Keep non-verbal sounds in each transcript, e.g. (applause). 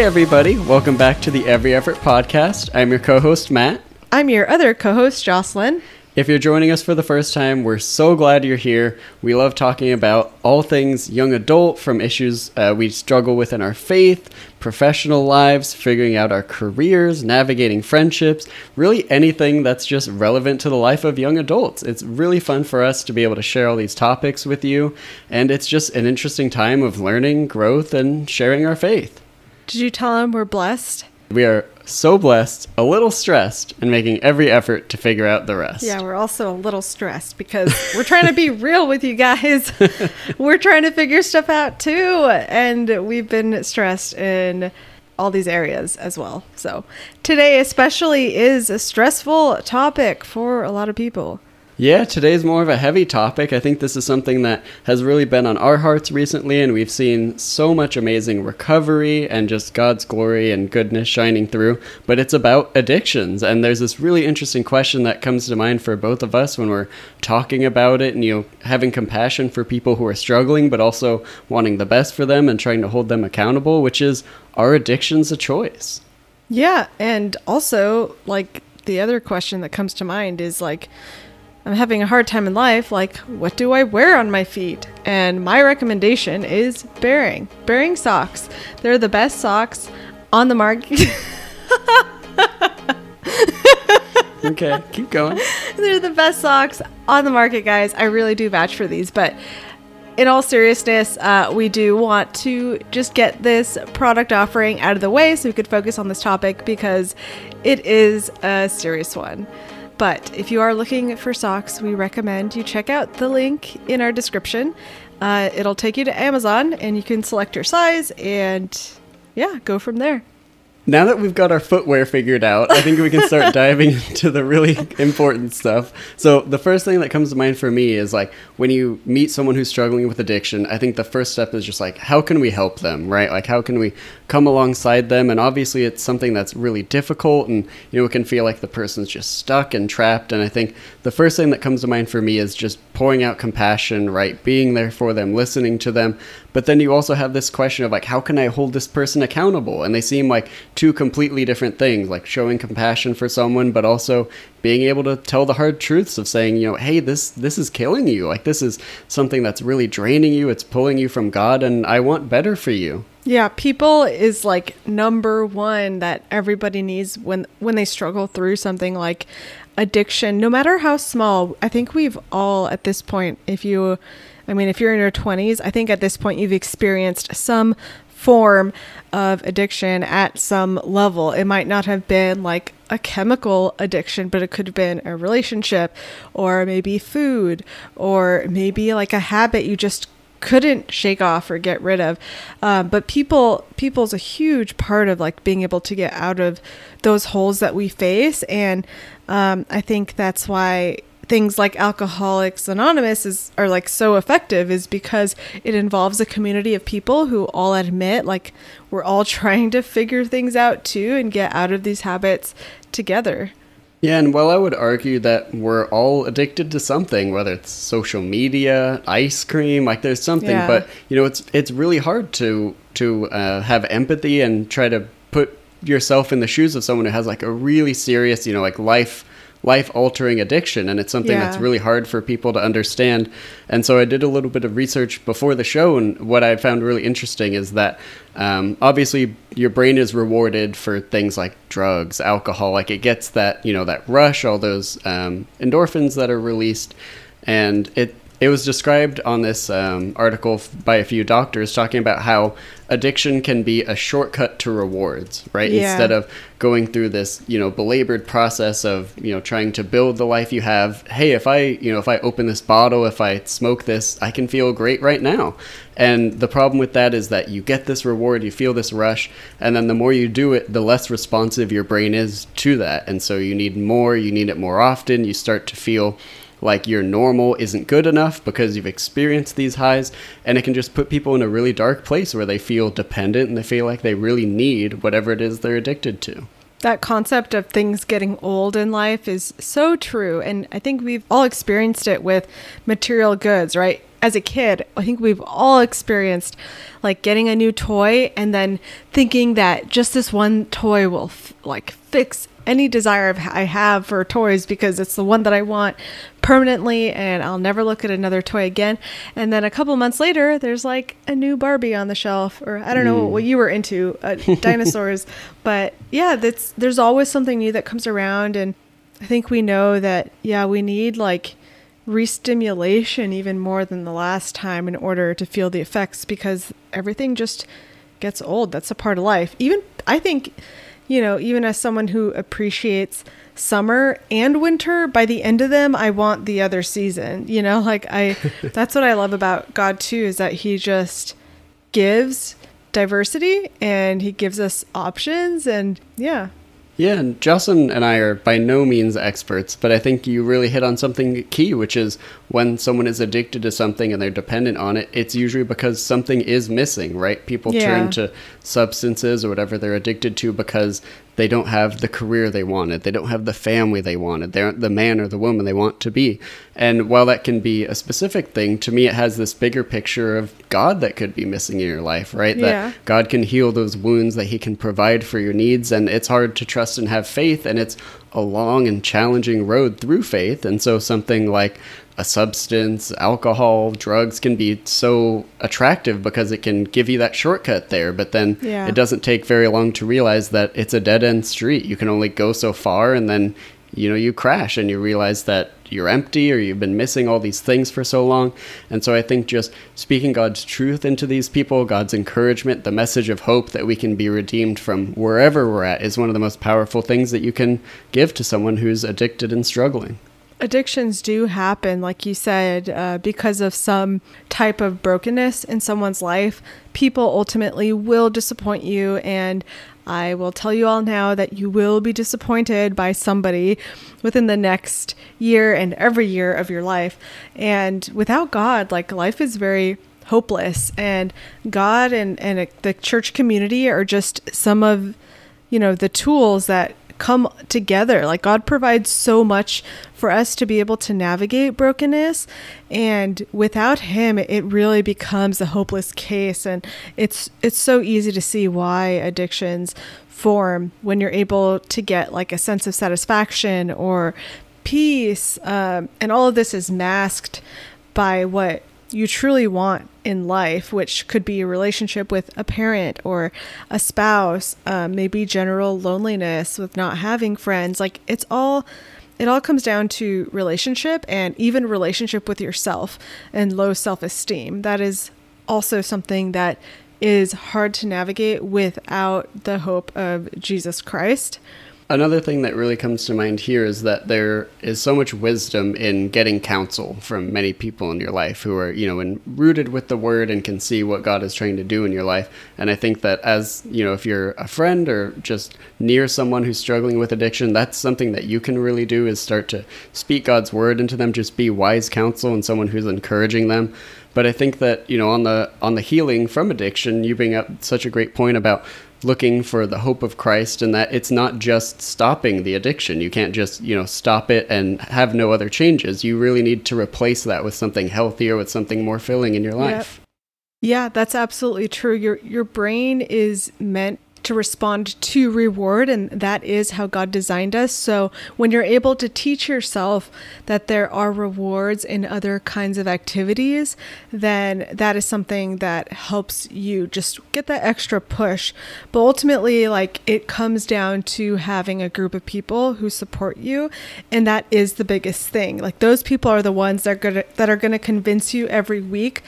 Hey, everybody. Welcome back to the Every Effort podcast. I'm your co host, Matt. I'm your other co host, Jocelyn. If you're joining us for the first time, we're so glad you're here. We love talking about all things young adult, from issues uh, we struggle with in our faith, professional lives, figuring out our careers, navigating friendships, really anything that's just relevant to the life of young adults. It's really fun for us to be able to share all these topics with you, and it's just an interesting time of learning, growth, and sharing our faith. Did you tell him we're blessed? We are so blessed, a little stressed, and making every effort to figure out the rest. Yeah, we're also a little stressed because we're trying to be (laughs) real with you guys. (laughs) we're trying to figure stuff out too. And we've been stressed in all these areas as well. So today, especially, is a stressful topic for a lot of people. Yeah, today's more of a heavy topic. I think this is something that has really been on our hearts recently, and we've seen so much amazing recovery and just God's glory and goodness shining through. But it's about addictions, and there's this really interesting question that comes to mind for both of us when we're talking about it and, you know, having compassion for people who are struggling, but also wanting the best for them and trying to hold them accountable, which is are addictions a choice? Yeah, and also, like, the other question that comes to mind is like, I'm having a hard time in life, like, what do I wear on my feet? And my recommendation is Bering. Bering socks. They're the best socks on the market. (laughs) okay, keep going. They're the best socks on the market, guys. I really do vouch for these, but in all seriousness, uh, we do want to just get this product offering out of the way so we could focus on this topic because it is a serious one. But if you are looking for socks, we recommend you check out the link in our description. Uh, it'll take you to Amazon and you can select your size and yeah, go from there now that we've got our footwear figured out, I think we can start (laughs) diving into the really important stuff. So, the first thing that comes to mind for me is like when you meet someone who's struggling with addiction, I think the first step is just like, how can we help them, right? Like, how can we come alongside them? And obviously, it's something that's really difficult, and you know, it can feel like the person's just stuck and trapped. And I think the first thing that comes to mind for me is just pouring out compassion, right? Being there for them, listening to them. But then you also have this question of like, how can I hold this person accountable? And they seem like two completely different things, like showing compassion for someone, but also being able to tell the hard truths of saying, you know, hey, this this is killing you. Like this is something that's really draining you. It's pulling you from God, and I want better for you. Yeah, people is like number one that everybody needs when when they struggle through something like addiction, no matter how small. I think we've all at this point, if you I mean, if you're in your 20s, I think at this point you've experienced some form of addiction at some level. It might not have been like a chemical addiction, but it could have been a relationship or maybe food or maybe like a habit you just couldn't shake off or get rid of. Um, but people, people's a huge part of like being able to get out of those holes that we face. And um, I think that's why things like Alcoholics Anonymous is are like so effective is because it involves a community of people who all admit like we're all (laughs) trying to figure things out too and get out of these habits together. Yeah, and while I would argue that we're all addicted to something, whether it's social media, ice cream, like there's something, yeah. but you know, it's it's really hard to to uh, have empathy and try to put yourself in the shoes of someone who has like a really serious, you know, like life life altering addiction and it's something yeah. that's really hard for people to understand and so i did a little bit of research before the show and what i found really interesting is that um, obviously your brain is rewarded for things like drugs alcohol like it gets that you know that rush all those um, endorphins that are released and it it was described on this um, article by a few doctors talking about how addiction can be a shortcut to rewards, right? Yeah. Instead of going through this, you know, belabored process of, you know, trying to build the life you have. Hey, if I, you know, if I open this bottle, if I smoke this, I can feel great right now. And the problem with that is that you get this reward, you feel this rush, and then the more you do it, the less responsive your brain is to that. And so you need more, you need it more often, you start to feel like your normal isn't good enough because you've experienced these highs. And it can just put people in a really dark place where they feel dependent and they feel like they really need whatever it is they're addicted to. That concept of things getting old in life is so true. And i think we've all experienced it with material goods right as a kid, I think we've all experienced like getting a new toy and then thinking that just this one toy will f- like fix any desire I have for toys because it's the one that I want permanently and I'll never look at another toy again. And then a couple months later, there's like a new Barbie on the shelf, or I don't know mm. what you were into, uh, (laughs) dinosaurs. but yeah, that's there's always something new that comes around, and I think we know that yeah, we need like restimulation even more than the last time in order to feel the effects because everything just gets old. That's a part of life. Even I think you know, even as someone who appreciates summer and winter, by the end of them, I want the other season. You know, (laughs) like I, (laughs) that's what I love about God too, is that He just gives diversity and He gives us options. And yeah, yeah, and Jocelyn and I are by no means experts, but I think you really hit on something key, which is when someone is addicted to something and they're dependent on it, it's usually because something is missing, right? People yeah. turn to substances or whatever they're addicted to because they don't have the career they wanted. They don't have the family they wanted. They aren't the man or the woman they want to be. And while that can be a specific thing, to me, it has this bigger picture of God that could be missing in your life, right? Yeah. That God can heal those wounds, that He can provide for your needs. And it's hard to trust and have faith. And it's a long and challenging road through faith. And so something like a substance, alcohol, drugs can be so attractive because it can give you that shortcut there. But then yeah. it doesn't take very long to realize that it's a dead end street. You can only go so far and then, you know, you crash and you realize that you're empty or you've been missing all these things for so long. And so I think just speaking God's truth into these people, God's encouragement, the message of hope that we can be redeemed from wherever we're at is one of the most powerful things that you can give to someone who's addicted and struggling addictions do happen, like you said, uh, because of some type of brokenness in someone's life. People ultimately will disappoint you, and I will tell you all now that you will be disappointed by somebody within the next year and every year of your life. And without God, like life is very hopeless. And God and, and the church community are just some of, you know, the tools that come together. Like God provides so much for us to be able to navigate brokenness. And without him, it really becomes a hopeless case. And it's it's so easy to see why addictions form when you're able to get like a sense of satisfaction or peace. Um, and all of this is masked by what you truly want in life, which could be a relationship with a parent or a spouse, um, maybe general loneliness with not having friends. Like it's all, it all comes down to relationship and even relationship with yourself and low self esteem. That is also something that is hard to navigate without the hope of Jesus Christ. Another thing that really comes to mind here is that there is so much wisdom in getting counsel from many people in your life who are, you know, rooted with the word and can see what God is trying to do in your life. And I think that as, you know, if you're a friend or just near someone who's struggling with addiction, that's something that you can really do is start to speak God's word into them, just be wise counsel and someone who's encouraging them. But I think that, you know, on the on the healing from addiction, you bring up such a great point about looking for the hope of Christ and that it's not just stopping the addiction. You can't just, you know, stop it and have no other changes. You really need to replace that with something healthier, with something more filling in your life. Yep. Yeah, that's absolutely true. Your your brain is meant to respond to reward, and that is how God designed us. So, when you're able to teach yourself that there are rewards in other kinds of activities, then that is something that helps you just get that extra push. But ultimately, like it comes down to having a group of people who support you, and that is the biggest thing. Like those people are the ones that are gonna that are going to convince you every week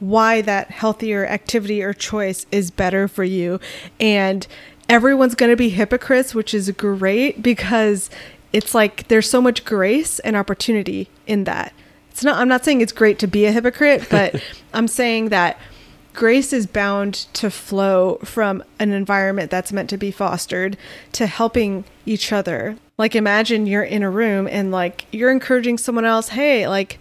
why that healthier activity or choice is better for you. And everyone's going to be hypocrites, which is great because it's like there's so much grace and opportunity in that. It's not I'm not saying it's great to be a hypocrite, but (laughs) I'm saying that grace is bound to flow from an environment that's meant to be fostered to helping each other. Like imagine you're in a room and like you're encouraging someone else, "Hey, like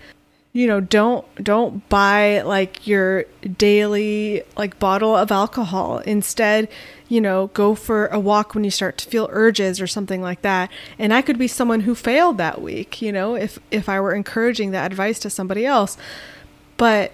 you know don't don't buy like your daily like bottle of alcohol. Instead you know go for a walk when you start to feel urges or something like that. And i could be someone who failed that week you know if if i were encouraging that advice to somebody else. But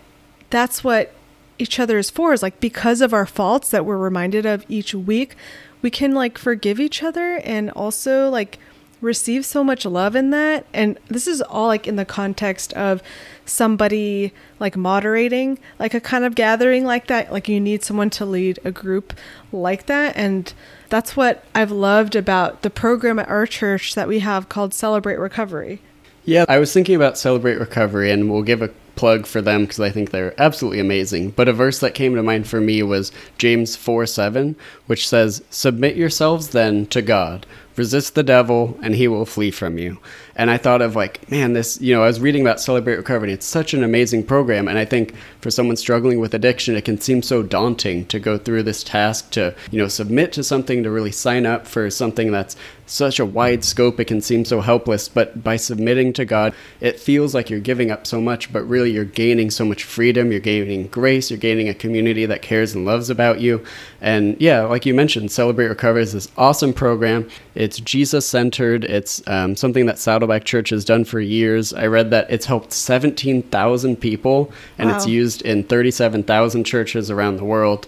that's what each other is for is like because of our faults that we're reminded of each week we can like forgive each other and also like receive so much love in that and this is all like in the context of somebody like moderating like a kind of gathering like that like you need someone to lead a group like that and that's what I've loved about the program at our church that we have called Celebrate Recovery. Yeah, I was thinking about Celebrate Recovery and we'll give a plug for them because I think they're absolutely amazing. But a verse that came to mind for me was James 4 7, which says, Submit yourselves then to God, resist the devil, and he will flee from you. And I thought of like, man, this, you know, I was reading about Celebrate Recovery. It's such an amazing program. And I think for someone struggling with addiction, it can seem so daunting to go through this task to, you know, submit to something, to really sign up for something that's such a wide scope. It can seem so helpless. But by submitting to God, it feels like you're giving up so much, but really you're gaining so much freedom. You're gaining grace. You're gaining a community that cares and loves about you. And yeah, like you mentioned, Celebrate Recovery is this awesome program. It's Jesus centered. It's um, something that Saddleback Church has done for years. I read that it's helped 17,000 people and wow. it's used in 37,000 churches around the world.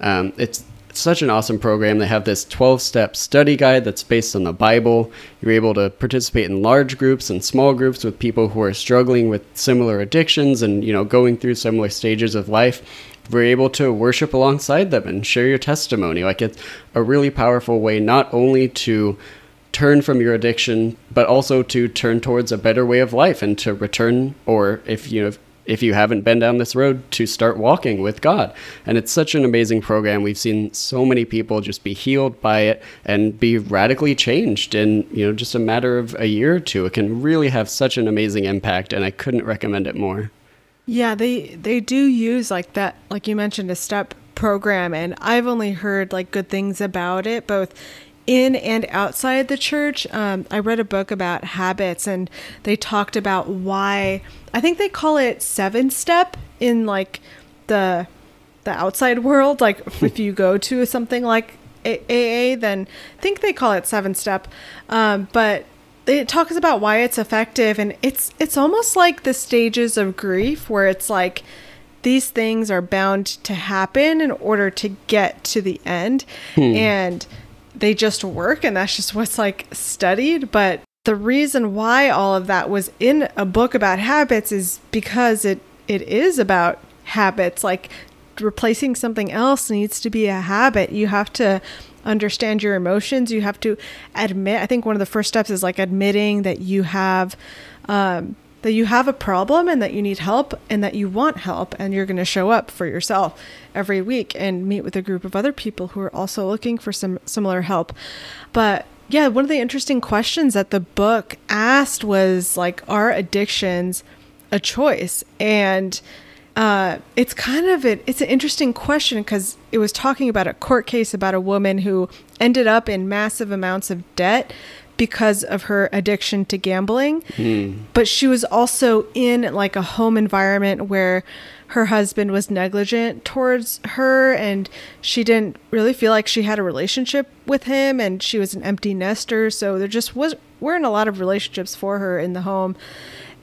Um, it's such an awesome program. They have this 12 step study guide that's based on the Bible. You're able to participate in large groups and small groups with people who are struggling with similar addictions and, you know, going through similar stages of life. We're able to worship alongside them and share your testimony. Like it's a really powerful way not only to turn from your addiction, but also to turn towards a better way of life and to return, or if you know, if you haven't been down this road, to start walking with God. And it's such an amazing program. We've seen so many people just be healed by it and be radically changed in you know just a matter of a year or two. It can really have such an amazing impact, and I couldn't recommend it more. Yeah, they they do use like that, like you mentioned, a step program, and I've only heard like good things about it, both in and outside the church. Um, I read a book about habits, and they talked about why I think they call it seven step in like the the outside world. Like (laughs) if you go to something like AA, then I think they call it seven step. Um, but it talks about why it's effective, and it's it's almost like the stages of grief, where it's like these things are bound to happen in order to get to the end, hmm. and they just work and that's just what's like studied. But the reason why all of that was in a book about habits is because it it is about habits. Like replacing something else needs to be a habit. You have to understand your emotions. You have to admit. I think one of the first steps is like admitting that you have um, that you have a problem and that you need help and that you want help and you're going to show up for yourself every week and meet with a group of other people who are also looking for some similar help. But yeah, one of the interesting questions that the book asked was like, are addictions a choice? And uh, it's kind of a, it's an interesting question because it was talking about a court case about a woman who ended up in massive amounts of debt because of her addiction to gambling. Mm. But she was also in like a home environment where her husband was negligent towards her and she didn't really feel like she had a relationship with him and she was an empty nester so there just was weren't a lot of relationships for her in the home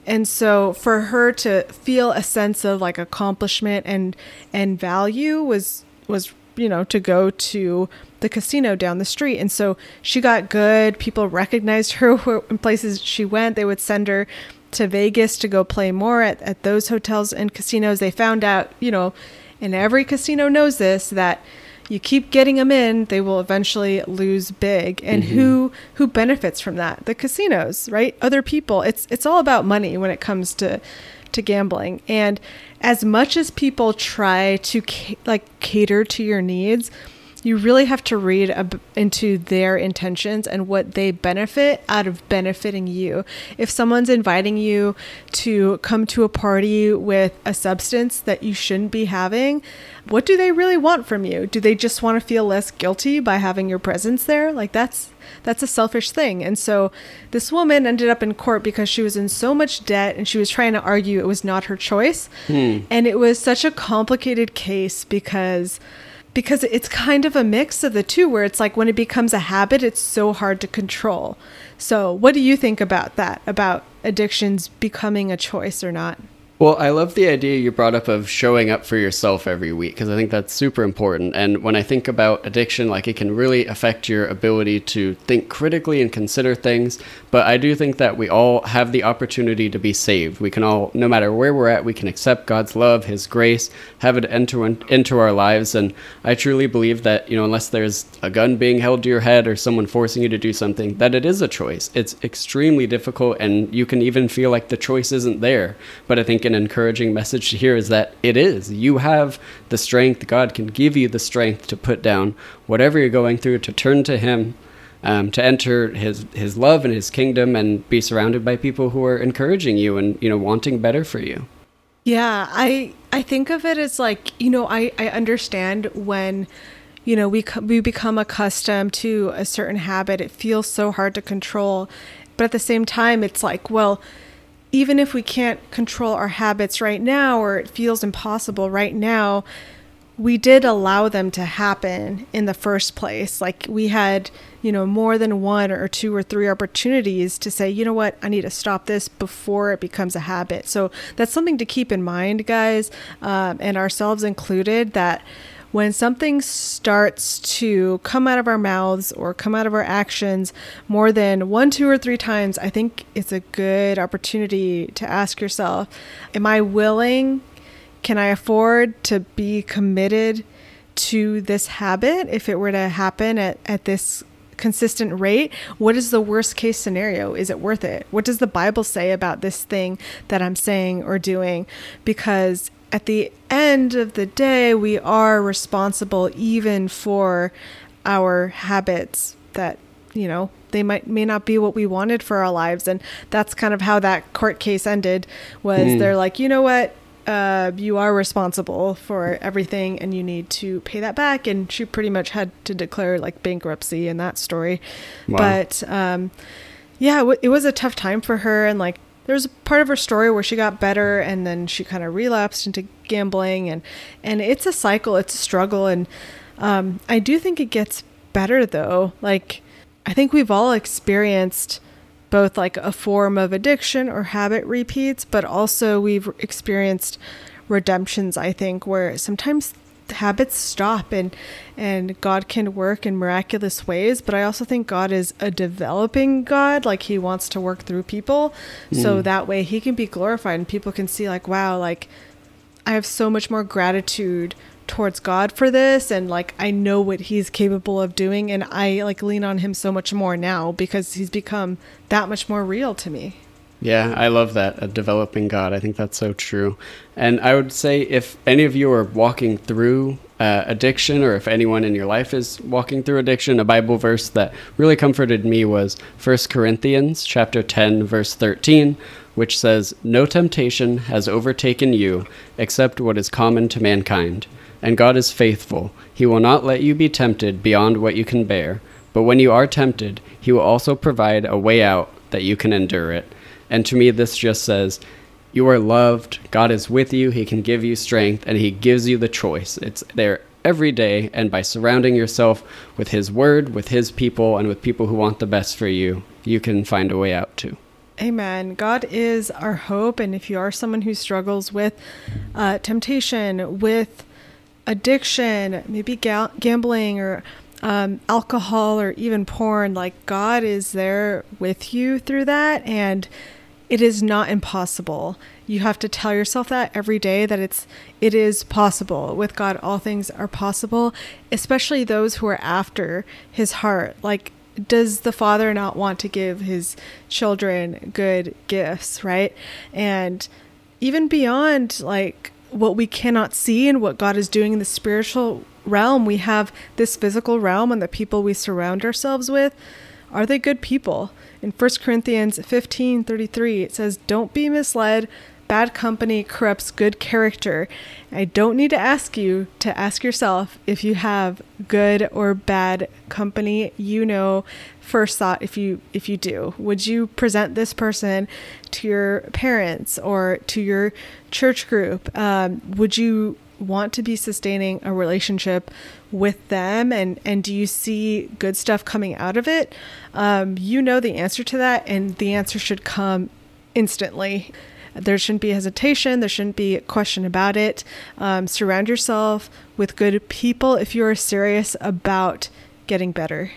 and so for her to feel a sense of like accomplishment and and value was was you know to go to the casino down the street. And so she got good. People recognized her (laughs) in places she went. They would send her to Vegas to go play more at, at those hotels and casinos. They found out, you know, and every casino knows this, that you keep getting them in, they will eventually lose big. And mm-hmm. who who benefits from that? The casinos, right? Other people. It's it's all about money when it comes to to gambling. And as much as people try to ca- like cater to your needs, you really have to read ab- into their intentions and what they benefit out of benefiting you. If someone's inviting you to come to a party with a substance that you shouldn't be having, what do they really want from you? Do they just want to feel less guilty by having your presence there? Like that's that's a selfish thing. And so this woman ended up in court because she was in so much debt and she was trying to argue it was not her choice. Hmm. And it was such a complicated case because because it's kind of a mix of the two where it's like when it becomes a habit it's so hard to control. So what do you think about that about addictions becoming a choice or not Well, I love the idea you brought up of showing up for yourself every week because I think that's super important. And when I think about addiction, like it can really affect your ability to think critically and consider things. But I do think that we all have the opportunity to be saved. We can all, no matter where we're at, we can accept God's love, His grace, have it enter into our lives. And I truly believe that, you know, unless there's a gun being held to your head or someone forcing you to do something, that it is a choice. It's extremely difficult and you can even feel like the choice isn't there. But I think an encouraging message to hear is that it is. You have the strength. God can give you the strength to put down whatever you're going through, to turn to Him, um, to enter His His love and His kingdom, and be surrounded by people who are encouraging you and you know wanting better for you. Yeah, I I think of it as like you know I I understand when you know we we become accustomed to a certain habit it feels so hard to control but at the same time it's like well even if we can't control our habits right now or it feels impossible right now, we did allow them to happen in the first place. Like we had, you know, more than one or two or three opportunities to say, you know what, I need to stop this before it becomes a habit. So that's something to keep in mind, guys, um, and ourselves included, that when something starts to come out of our mouths or come out of our actions more than one, two, or three times, I think it's a good opportunity to ask yourself Am I willing? Can I afford to be committed to this habit if it were to happen at, at this consistent rate, what is the worst case scenario? Is it worth it? What does the Bible say about this thing that I'm saying or doing? Because at the end of the day, we are responsible even for our habits that, you know, they might may not be what we wanted for our lives. And that's kind of how that court case ended was mm. they're like you know what? Uh, you are responsible for everything and you need to pay that back. And she pretty much had to declare like bankruptcy in that story. Wow. but um, yeah it was a tough time for her. And like there was a part of her story where she got better and then she kind of relapsed into gambling and and it's a cycle it's a struggle and um, i do think it gets better though. Like i think we've all experienced both like a form of addiction or habit repeats but also we've experienced redemptions i think where sometimes habits stop and and God can work in miraculous ways but I also think God is a developing God like he wants to work through people mm. so that way he can be glorified and people can see like wow like I have so much more gratitude towards God for this and like I know what he's capable of doing and I like lean on him so much more now because he's become that much more real to me. Yeah, I love that. A developing God. I think that's so true. And I would say if any of you are walking through uh, addiction or if anyone in your life is walking through addiction, a Bible verse that really comforted me was 1 Corinthians chapter 10 verse 13, which says, "No temptation has overtaken you except what is common to mankind, and God is faithful. He will not let you be tempted beyond what you can bear, but when you are tempted, he will also provide a way out that you can endure it." And to me, this just says, you are loved. God is with you. He can give you strength and He gives you the choice. It's there every day. And by surrounding yourself with His word, with His people, and with people who want the best for you, you can find a way out too. Amen. God is our hope. And if you are someone who struggles with uh, temptation, with addiction, maybe ga- gambling or um, alcohol or even porn, like God is there with you through that. And it is not impossible. You have to tell yourself that every day that it's it is possible. With God all things are possible, especially those who are after his heart. Like does the father not want to give his children good gifts, right? And even beyond like what we cannot see and what God is doing in the spiritual realm, we have this physical realm and the people we surround ourselves with. Are they good people? In 1 Corinthians 15 33, it says, Don't be misled. Bad company corrupts good character. I don't need to ask you to ask yourself if you have good or bad company. You know first thought if you if you do. Would you present this person to your parents or to your church group? Um, would you want to be sustaining a relationship with them and and do you see good stuff coming out of it um, you know the answer to that and the answer should come instantly There shouldn't be hesitation. There shouldn't be a question about it. Um, surround yourself with good people if you are serious about getting better.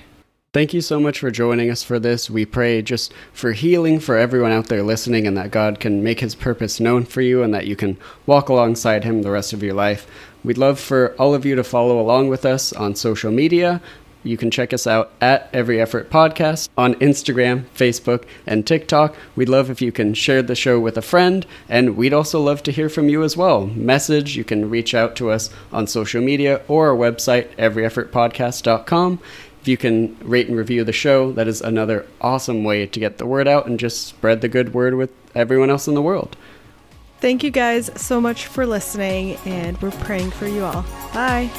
Thank you so much for joining us for this. We pray just for healing for everyone out there listening and that God can make his purpose known for you and that you can walk alongside him the rest of your life. We'd love for all of you to follow along with us on social media. You can check us out at Every Effort Podcast on Instagram, Facebook, and TikTok. We'd love if you can share the show with a friend, and we'd also love to hear from you as well. Message, you can reach out to us on social media or our website, everyeffortpodcast.com. If you can rate and review the show, that is another awesome way to get the word out and just spread the good word with everyone else in the world. Thank you guys so much for listening, and we're praying for you all. Bye.